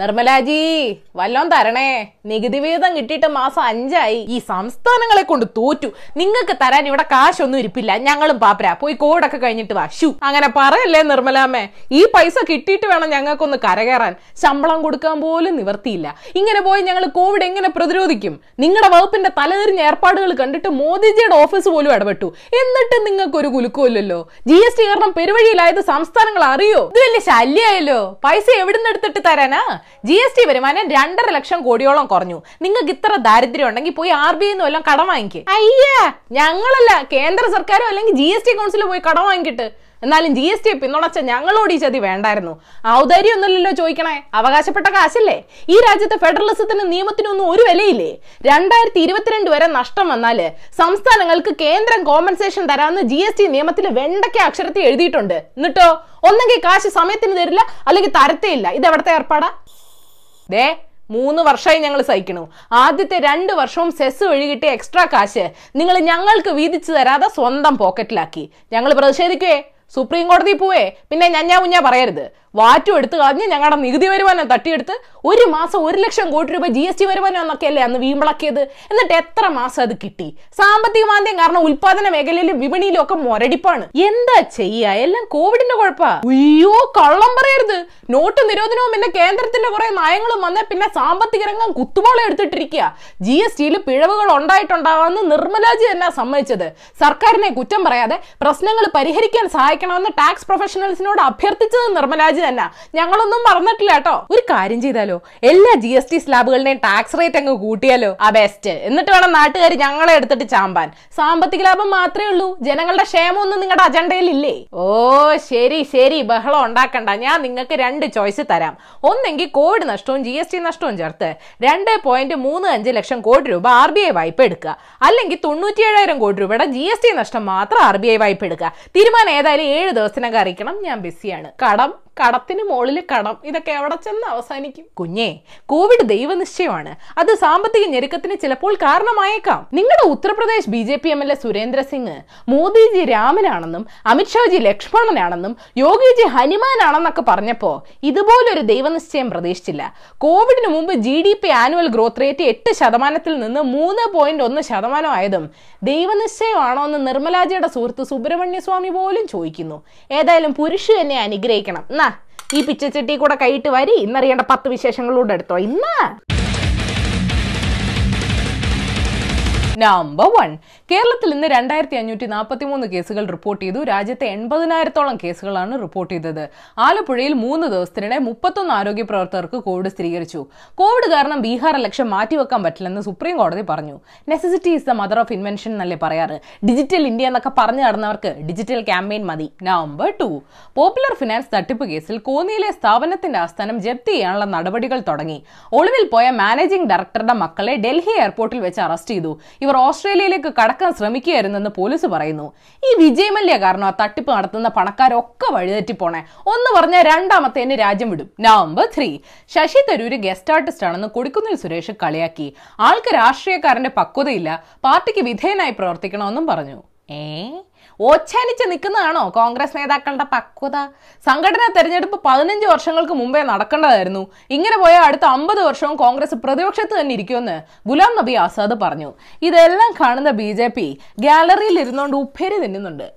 നിർമ്മലാജി വല്ലോം തരണേ. നികുതി വിഹിതം കിട്ടിയിട്ട് മാസം അഞ്ചായി. ഈ സംസ്ഥാനങ്ങളെ കൊണ്ട് തോറ്റു. നിങ്ങൾക്ക് തരാൻ ഇവിടെ കാശൊന്നും ഇരിപ്പില്ല. ഞങ്ങളും പാപ്പരാ. പോയി കോടൊക്കെ കഴിഞ്ഞിട്ട് വാ. അങ്ങനെ പറയല്ലേ നിർമ്മലാമ്മേ ഈ പൈസ കിട്ടിയിട്ട് വേണം ഞങ്ങൾക്കൊന്ന് കരകയറാൻ. ശമ്പളം കൊടുക്കാൻ പോലും നിവർത്തിയില്ല. ഇങ്ങനെ പോയി ഞങ്ങൾ കോവിഡ് എങ്ങനെ പ്രതിരോധിക്കും? നിങ്ങളുടെ വകുപ്പിന്റെ തലതിരിഞ്ഞ ഏർപ്പാടുകൾ കണ്ടിട്ട് മോദിജിയുടെ ഓഫീസ് പോലും ഇടപെട്ടു. എന്നിട്ട് നിങ്ങൾക്ക് ഒരു ജി എസ് ടി കാരണം പെരുവഴിയിലായത് സംസ്ഥാനങ്ങൾ അറിയോ? ഇത് വലിയ ശല്യമായല്ലോ പൈസ എവിടുന്ന് എടുത്തിട്ട് തരാനാ? ജി എസ് ടി വരുമാനം രണ്ടര ലക്ഷം കോടിയോളം കുറഞ്ഞു. നിങ്ങൾക്ക് ഇത്ര ദാരിദ്ര്യം ഉണ്ടെങ്കിൽ പോയി ആർ ബി ഐന്ന് വല്ലതും കടം വാങ്ങിക്കേ. അയ്യേ! ഞങ്ങളല്ല കേന്ദ്ര സർക്കാരോ അല്ലെങ്കിൽ ജി എസ് ടി കൗൺസിലോ പോയി കടം വാങ്ങിക്കിട്ട്. എന്നാലും ജി എസ് ടി പിന്തുണച്ച ഞങ്ങളോട് ഈ ചതി വേണ്ടായിരുന്നു. ഔദാര്യം ഒന്നുമില്ലല്ലോ ചോദിക്കണേ. അവകാശപ്പെട്ട കാശല്ലേ? ഈ രാജ്യത്തെ ഫെഡറലിസത്തിന് നിയമത്തിനൊന്നും ഒരു വിലയില്ലേ? രണ്ടായിരത്തി ഇരുപത്തിരണ്ട് വരെ നഷ്ടം വന്നാൽ സംസ്ഥാനങ്ങൾക്ക് കേന്ദ്രം കോമ്പൻസേഷൻ തരാമെന്ന് ജി എസ് ടി നിയമത്തിൽ വെണ്ടയ്ക്ക അക്ഷരത്തിൽ എഴുതിയിട്ടുണ്ട്. എന്നിട്ടോ? ഒന്നെങ്കിൽ കാശ് സമയത്തിന് തരില്ല അല്ലെങ്കിൽ തരത്തേ ഇല്ല ഇത് എവിടത്തെ ഏർപ്പാടാ? ദേ മൂന്ന് വർഷമായി ഞങ്ങൾ സഹിക്കണു. ആദ്യത്തെ രണ്ട് വർഷവും സെസ് വഴി കിട്ടിയ എക്സ്ട്രാ കാശ് നിങ്ങൾ ഞങ്ങൾക്ക് വീതിച്ചു തരാതെ സ്വന്തം പോക്കറ്റിലാക്കി ഞങ്ങൾ പ്രതിഷേധിക്കുവേ സുപ്രീം കോടതി പോവേ പിന്നെ ഞഞ്ഞാ മുഞ്ഞാ പറയരുത്. വാറ്റും എടുത്ത് കളഞ്ഞ് ഞങ്ങളുടെ നികുതി വരുമാനം തട്ടിയെടുത്ത് ഒരു മാസം ഒരു ലക്ഷം കോടി രൂപ ജി എസ് ടി വരുമാനം എന്നൊക്കെയല്ലേ അന്ന് വീമ്പിളക്കിയത്. എന്നിട്ട് എത്ര മാസം അത് കിട്ടി? സാമ്പത്തിക മാന്ദ്യം കാരണം ഉൽപാദന മേഖലയിലും വിപണിയിലും ഒക്കെ മുരടിപ്പാണ്. എന്താ ചെയ്യാ? എല്ലാം കോവിഡിന്റെ കുഴപ്പാ. അയ്യോ കള്ളം പറയരുത്. നോട്ട് നിരോധനവും പിന്നെ കേന്ദ്രത്തിന്റെ കുറെ നയങ്ങളും വന്ന പിന്നെ സാമ്പത്തിക രംഗം കുത്തുപോളെ എടുത്തിട്ടിരിക്കുക ജി എസ് ടിയിൽ പിഴവുകൾ ഉണ്ടായിട്ടുണ്ടാവാമെന്ന് നിർമ്മലാജി തന്നെ സമ്മതിച്ചത്. സർക്കാരിനെ കുറ്റം പറയാതെ പ്രശ്നങ്ങൾ പരിഹരിക്കാൻ സഹായിക്കണമെന്ന് ടാക്സ് പ്രൊഫഷണൽസിനോട് അഭ്യർത്ഥിച്ചത് നിർമ്മലാജി. തന്നെ ഞങ്ങളൊന്നും മറന്നിട്ടില്ല കേട്ടോ. ഒരു കാര്യം ചെയ്താലോ? എല്ലാ ജി എസ് ടി സ്ലാബുകളുടെയും ടാക്സ് റേറ്റ് അങ്ങ് കൂട്ടിയാലോ? ആ ബെസ്റ്റ് എന്നിട്ട് വേണം നാട്ടുകാർ ഞങ്ങളെ എടുത്തിട്ട് ചാമ്പാൻ. സാമ്പത്തിക ലാഭം മാത്രമേ ഉള്ളൂ. ജനങ്ങളുടെ ക്ഷേമമൊന്നും നിങ്ങളുടെ അജണ്ടയിൽ ഇല്ലേ? ഓ ശരി ശരി. ബഹളം ഉണ്ടാക്കണ്ട. ഞാൻ നിങ്ങൾക്ക് രണ്ട് ചോയ്സ് തരാം. ഒന്നെങ്കിൽ കോവിഡ് നഷ്ടവും ജി എസ് ടി നഷ്ടവും ചേർത്ത് രണ്ട് പോയിന്റ് മൂന്ന് അഞ്ച് ലക്ഷം കോടി രൂപ ആർ ബി ഐ വായ്പ എടുക്കുക. അല്ലെങ്കിൽ തൊണ്ണൂറ്റി ഏഴായിരം കോടി രൂപയുടെ ജി എസ് ടി നഷ്ടം മാത്രം ആർ ബി ഐ വായ്പ എടുക്കുക. തീരുമാനം ഏതായാലും ഏഴ് ദിവസത്തിനകം അറിയിക്കണം. ഞാൻ ബിസിയാണ് കടം കടത്തിന് മുകളിൽ കടം ഇതൊക്കെ എവിടെ ചെന്ന് അവസാനിക്കും? കുഞ്ഞേ കോവിഡ് ദൈവനിശ്ചയമാണ്. അത് സാമ്പത്തിക ഞെരുക്കത്തിന് ചിലപ്പോൾ കാരണമായേക്കാം. നിങ്ങളുടെ Uttar Pradesh B J P M L A Surendra Singh Modiji രാമനാണെന്നും Amit Shah ji ലക്ഷ്മണനാണെന്നും യോഗിജി ഹനുമാനാണെന്നൊക്കെ പറഞ്ഞപ്പോ ഇതുപോലൊരു ദൈവനിശ്ചയം പ്രതീക്ഷിച്ചില്ല. കോവിഡിന് മുമ്പ് G D P annual growth rate എട്ട് ശതമാനത്തിൽ നിന്ന് മൂന്ന് പോയിന്റ് ഒന്ന് ശതമാനം ആയതും ദൈവനിശ്ചയമാണോ എന്ന് നിർമ്മലാജിയുടെ സുഹൃത്ത് സുബ്രഹ്മണ്യ സ്വാമി പോലും ചോദിക്കുന്നു. ഏതായാലും പുരുഷു എന്നെ അനുഗ്രഹിക്കണം. ഈ പിച്ചച്ചട്ടി കൂടെ കൈയിട്ട് വരി. ഇന്നറിയേണ്ട പത്ത് വിശേഷങ്ങളൂടെ എടുത്തോ. ഇന്നാ നമ്പർ വൺ കേരളത്തിൽ ഇന്ന് രണ്ടായിരത്തി അഞ്ഞൂറ്റി നാൽപ്പത്തി മൂന്ന് കേസുകൾ റിപ്പോർട്ട് ചെയ്തു. രാജ്യത്തെ എൺപതിനായിരത്തോളം കേസുകളാണ് റിപ്പോർട്ട് ചെയ്തത്. ആലപ്പുഴയിൽ മൂന്ന് ദിവസത്തിനിടെ മുപ്പത്തൊന്ന് ആരോഗ്യ പ്രവർത്തകർക്ക് കോവിഡ് സ്ഥിരീകരിച്ചു. കോവിഡ് കാരണം ബീഹാർ ഇലക്ഷൻ മാറ്റിവെക്കാൻ പറ്റില്ലെന്ന് സുപ്രീം കോടതി പറഞ്ഞു. Necessity is the mother of invention എന്നല്ലേ പറയാറ്. ഡിജിറ്റൽ ഇന്ത്യ എന്നൊക്കെ പറഞ്ഞു നടന്നവർക്ക് ഡിജിറ്റൽ ക്യാമ്പയിൻ മതി. നമ്പർ ടു പോപ്പുലർ ഫിനാൻസ് തട്ടിപ്പ് കേസിൽ കോന്നിയിലെ സ്ഥാപനത്തിന്റെ ആസ്ഥാനം ജപ്തി ചെയ്യാനുള്ള നടപടികൾ തുടങ്ങി. ഒളിവിൽ പോയ മാനേജിംഗ് ഡയറക്ടറുടെ മക്കളെ ഡൽഹി എയർപോർട്ടിൽ വെച്ച് അറസ്റ്റ് ചെയ്തു. ഇവർ ഓസ്ട്രേലിയയിലേക്ക് കടക്കാൻ ശ്രമിക്കുകയായിരുന്നെന്ന് പോലീസ് പറയുന്നു. ഈ വിജയ് മല്യ കാരണം ആ തട്ടിപ്പ് നടത്തുന്ന പണക്കാരൊക്കെ വഴിതെറ്റിപ്പോണേ ഒന്ന് പറഞ്ഞാൽ രണ്ടാമത്തെ എന്നെ രാജ്യം വിടും. November three Shashi Tharoor guest artist ആണെന്ന് കൊടിക്കുന്നിൽ സുരേഷ് കളിയാക്കി. ആൾക്ക് രാഷ്ട്രീയക്കാരന്റെ പക്വതയില്ല. പാർട്ടിക്ക് വിധേയനായി പ്രവർത്തിക്കണമെന്നും പറഞ്ഞു. ഏ? ഓച്ചാനിച്ച് നിൽക്കുന്നതാണോ കോൺഗ്രസ് നേതാക്കളുടെ പക്വത? സംഘടനാ തെരഞ്ഞെടുപ്പ് പതിനഞ്ച് വർഷങ്ങൾക്ക് മുമ്പേ നടക്കേണ്ടതായിരുന്നു. ഇങ്ങനെ പോയാൽ അടുത്ത അമ്പത് വർഷവും കോൺഗ്രസ് പ്രതിപക്ഷത്ത് തന്നെ ഇരിക്കുമെന്ന് ഗുലാം നബി ആസാദ് പറഞ്ഞു. ഇതെല്ലാം കാണുന്ന ബി ജെ പി ഗാലറിയിൽ ഇരുന്നുകൊണ്ട് ഉപ്പേരി തിന്നുന്നുണ്ട്.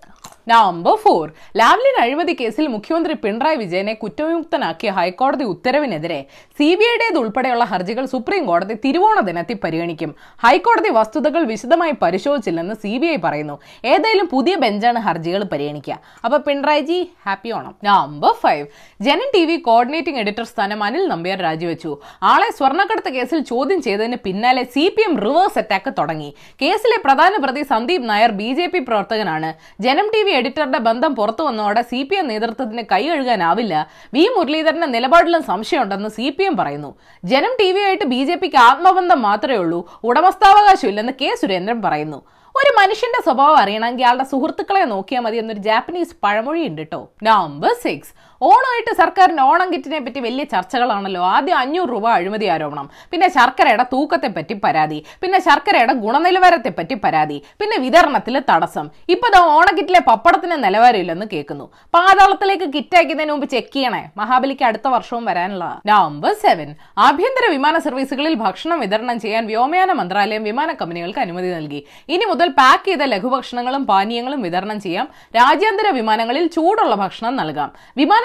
നവംബർ ഫോർ ലാവ്ലിൻ അഴിമതി കേസിൽ മുഖ്യമന്ത്രി പിണറായി വിജയനെ കുറ്റവിമുക്തനാക്കിയ ഹൈക്കോടതി ഉത്തരവിനെതിരെ സി ബി ഐയുടേത് ഉൾപ്പെടെയുള്ള ഹർജികൾ സുപ്രീം കോടതി തിരുവോണ ദിനത്തിൽ പരിഗണിക്കും. ഹൈക്കോടതി വസ്തുതകൾ വിശദമായി പരിശോധിച്ചില്ലെന്ന് സി ബി ഐ പറയുന്നു. ഏതായാലും പുതിയ ബെഞ്ചാണ് ഹർജികൾ പരിഗണിക്കുക. അപ്പൊ Pinarayi ji happy Onam. Number five Janam T V coordinating editor സ്ഥാനം അനിൽ നമ്പ്യാർ രാജിവെച്ചു. ആളെ സ്വർണക്കടത്ത് കേസിൽ ചോദ്യം ചെയ്തതിന് പിന്നാലെ C P M reverse attack തുടങ്ങി. കേസിലെ പ്രധാന പ്രതി Sandeep Nair B J P പ്രവർത്തകനാണ്. ജനം ടി വി എഡിറ്ററുടെ ബന്ധം പുറത്തു വന്നതോടെ സി പി എം നേതൃത്വത്തിന് കൈ കഴുകാനാവില്ല. വി മുരളീധരന്റെ നിലപാടിലും സംശയമുണ്ടെന്ന് സി പി എം പറയുന്നു. ജനം ടി വി ആയിട്ട് ബി ജെ പിക്ക് ആത്മബന്ധം മാത്രമേ ഉള്ളൂ. ഉടമസ്ഥാവകാശമില്ലെന്ന് കെ സുരേന്ദ്രൻ പറയുന്നു. ഒരു മനുഷ്യന്റെ സ്വഭാവം അറിയണമെങ്കിൽ അയാളുടെ സുഹൃത്തുക്കളെ നോക്കിയാൽ മതി എന്നൊരു ജാപ്പനീസ് പഴമൊഴി ഉണ്ട് കേട്ടോ നമ്പർ സിക്സ് ഓണമായിട്ട് സർക്കാരിന് ഓണം കിറ്റിനെ പറ്റി വലിയ ചർച്ചകളാണല്ലോ. ആദ്യം അഞ്ഞൂറ് രൂപ അഴിമതി ആരോപണം. പിന്നെ ശർക്കരയുടെ തൂക്കത്തെ പറ്റി പരാതി. പിന്നെ ശർക്കരയുടെ ഗുണനിലവാരത്തെ പറ്റി പരാതി. പിന്നെ വിതരണത്തിൽ തടസ്സം. ഇപ്പൊ ഓണക്കിറ്റിലെ പപ്പടത്തിന് നിലവാരമില്ലെന്ന് കേൾക്കുന്നു. പാതാളത്തിലേക്ക് കിറ്റ് അയക്കുന്നതിന് മുമ്പ് ചെക്ക് ചെയ്യണേ. മഹാബലിക്ക് അടുത്ത വർഷവും വരാനുള്ള നവംബർ സെവൻ. ആഭ്യന്തര വിമാന സർവീസുകളിൽ ഭക്ഷണം വിതരണം ചെയ്യാൻ വ്യോമയാന മന്ത്രാലയം വിമാന കമ്പനികൾക്ക് അനുമതി നൽകി. ഇനി മുതൽ പാക്ക് ചെയ്ത ലഘുഭക്ഷണങ്ങളും പാനീയങ്ങളും വിതരണം ചെയ്യാം. രാജ്യാന്തര വിമാനങ്ങളിൽ ചൂടുള്ള ഭക്ഷണം നൽകാം.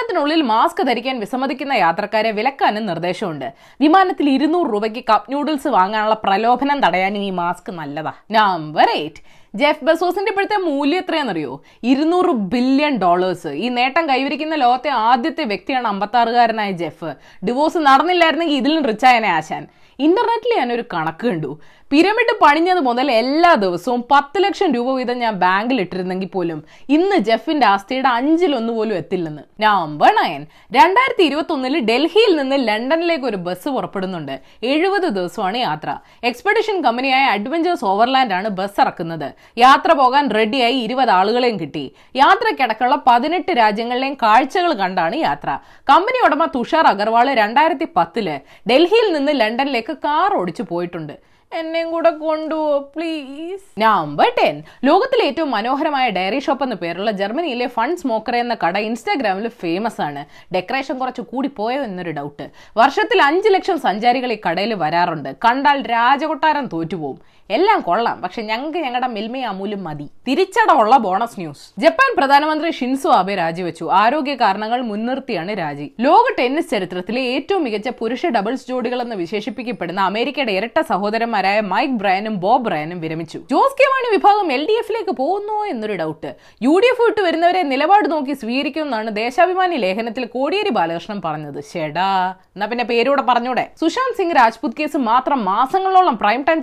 വിമാനത്തിനുള്ളിൽ മാസ്ക് ധരിക്കാൻ വിസമ്മതിക്കുന്ന യാത്രക്കാരെ വിലക്കാനും നിർദ്ദേശമുണ്ട്. വിമാനത്തിൽ ഇരുന്നൂറ് രൂപയ്ക്ക് കപ്പ് നൂഡിൽസ് വാങ്ങാനുള്ള പ്രലോഭനം തടയാനും ഈ മാസ്ക് നല്ലതാ. നമ്പർ എയ്റ്റ് ജെഫ് ബസോസിന്റെ ഇപ്പോഴത്തെ മൂല്യം എത്രയാണെന്നറിയോ? ഇരുന്നൂറ് ബില്യൺ ഡോളേഴ്സ് ഈ നേട്ടം കൈവരിക്കുന്ന ലോകത്തെ ആദ്യത്തെ വ്യക്തിയാണ് അമ്പത്താറുകാരനായ ജെഫ്. ഡിവോഴ്സ് നടന്നില്ലായിരുന്നെങ്കിൽ ഇതിലും റിച്ചായനെ ആശാൻ. ഇന്റർനെറ്റിൽ ഞാനൊരു കണക്ക് കണ്ടു. പിരമിഡ് പണിഞ്ഞത് മുതൽ എല്ലാ ദിവസവും പത്ത് ലക്ഷം രൂപ വീതം ഞാൻ ബാങ്കിൽ ഇട്ടിരുന്നെങ്കിൽ പോലും ഇന്ന് ജെഫിന്റെ ആസ്തിയുടെ അഞ്ചിലൊന്നു പോലും എത്തില്ലെന്ന്. നമ്പർ നയൻ രണ്ടായിരത്തി ഇരുപത്തി ഒന്നിൽ ഡൽഹിയിൽ നിന്ന് ലണ്ടനിലേക്ക് ഒരു ബസ് പുറപ്പെടുന്നുണ്ട്. എഴുപത് ദിവസമാണ് യാത്ര. എക്സ്പെഡിഷൻ കമ്പനിയായ അഡ്വഞ്ചേഴ്സ് ഓവർലാൻഡ് ആണ് ബസ് ഇറക്കുന്നത്. യാത്ര പോകാൻ റെഡിയായി ഇരുപത് ആളുകളെയും കിട്ടി. യാത്രക്കിടക്കുള്ള പതിനെട്ട് രാജ്യങ്ങളിലെയും കാഴ്ചകൾ കണ്ടാണ് യാത്ര. കമ്പനി ഉടമ തുഷാർ അഗർവാൾ രണ്ടായിരത്തി പത്തിൽ ഡൽഹിയിൽ നിന്ന് ലണ്ടനിലേക്ക് കാർ ഓടിച്ചു പോയിട്ടുണ്ട്. എന്നെയും കൂടെ കൊണ്ടുപോ പ്ലീസ് നമ്പർ ടെൻ ലോകത്തിലെ ഏറ്റവും മനോഹരമായ ഡയറി ഷോപ്പ് എന്ന പേരുള്ള ജർമ്മനിയിലെ ഫൺ സ്മോക്കർ എന്ന കട ഇൻസ്റ്റാഗ്രാമിൽ ഫേമസ് ആണ്. ഡെക്കറേഷൻ കുറച്ച് കൂടി പോയോ എന്നൊരു ഡൗട്ട് വർഷത്തിൽ അഞ്ച് ലക്ഷം സഞ്ചാരികൾ ഈ കടയിൽ വരാറുണ്ട്. കണ്ടാൽ രാജകൊട്ടാരം തോറ്റുപോകും എല്ലാം കൊള്ളാം. പക്ഷെ ഞങ്ങൾക്ക് ഞങ്ങളുടെ മിൽമയ അമൂലും മതി. തിരിച്ചടമുള്ള ബോണസ് ന്യൂസ് ജപ്പാൻ പ്രധാനമന്ത്രി ഷിൻസു ആബെ രാജിവെച്ചു. ആരോഗ്യ കാരണങ്ങൾ മുൻനിർത്തിയാണ് രാജി. ലോക ടെന്നീസ് ചരിത്രത്തിലെ ഏറ്റവും മികച്ച പുരുഷ ഡബിൾസ് ജോഡികൾ എന്ന് വിശേഷിപ്പിക്കപ്പെടുന്ന അമേരിക്കയുടെ ഇരട്ട സഹോദരന്മാരായ മൈക്ക് ബ്രയനും ബോബ് ബ്രയനും വിരമിച്ചു. ജോസ് കെ മാണി വിഭാഗം എൽ ഡി എഫിലേക്ക് പോകുന്നോ എന്നൊരു ഡൗട്ട്. യു ഡി എഫ് വിട്ട് വരുന്നവരെ നിലപാട് നോക്കി സ്വീകരിക്കുമെന്നാണ് ദേശാഭിമാനി ലേഖനത്തിൽ കോടിയേരി ബാലകൃഷ്ണൻ പറഞ്ഞത്. ഷെടാ എന്നാ പിന്നെ പേരൂടെ പറഞ്ഞൂടെ. സുശാന്ത് സിംഗ് രാജ്പുത് കേസ് മാത്രം മാസങ്ങളോളം പ്രൈം ടൈം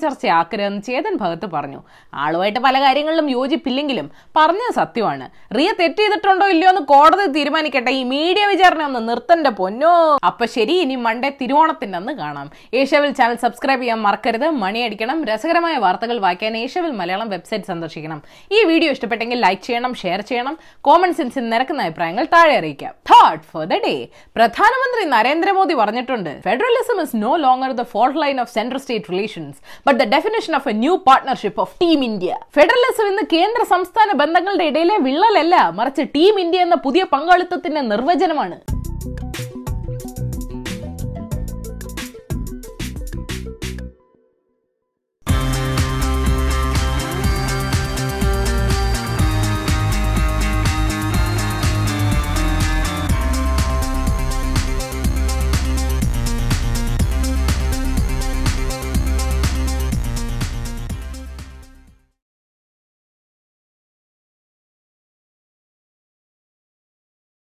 ചർച്ചയാക്കരുതെന്ന് ചേതൻ ഭഗത്ത് പറഞ്ഞു. ആളുമായിട്ട് പല കാര്യങ്ങളിലും യോജിപ്പില്ലെങ്കിലും പറഞ്ഞത് സത്യമാണ്. റിയ തെറ്റ് ചെയ്തിട്ടുണ്ടോ ഇല്ലയോ എന്ന് കോടതി തീരുമാനിക്കട്ടെ. ഈ മീഡിയ വിചാരണ ഒന്ന് നിർത്തന്റെ പൊന്നോ. അപ്പൊ ശരി ഇനി മൺഡേ തിരുവോണത്തിന്റെ അന്ന് കാണാം. ഏഷ്യവിൽ ചാനൽ സബ്സ്ക്രൈബ് ചെയ്യാൻ മറക്കരുത്. മണിയടിക്കണം രസകരമായ വാർത്തകൾ വായിക്കാൻ ഏഷ്യവിൽ മലയാളം വെബ്സൈറ്റ് സന്ദർശിക്കണം. ഈ വീഡിയോ ഇഷ്ടപ്പെട്ടെങ്കിൽ ലൈക്ക് ചെയ്യണം ഷെയർ ചെയ്യണം. കോമൺ സെൻസിൽ നിരക്കുന്ന അഭിപ്രായങ്ങൾ താഴെ അറിയിക്കാം. തോട്ട് ഫോർ ദ ഡേ പ്രധാനമന്ത്രി നരേന്ദ്രമോദി പറഞ്ഞിട്ടുണ്ട് federalism is no longer the fault line of central state relations but the definition of a new partnership of team India federalism ഇന്ന് കേന്ദ്ര സംസ്ഥാന ബന്ധങ്ങളുടെ ഇടയിലെ വിള്ളലല്ല. മറിച്ച് ടീം ഇന്ത്യ എന്ന പുതിയ പങ്കാളിത്തത്തിന്റെ നിർവചനമാണ്.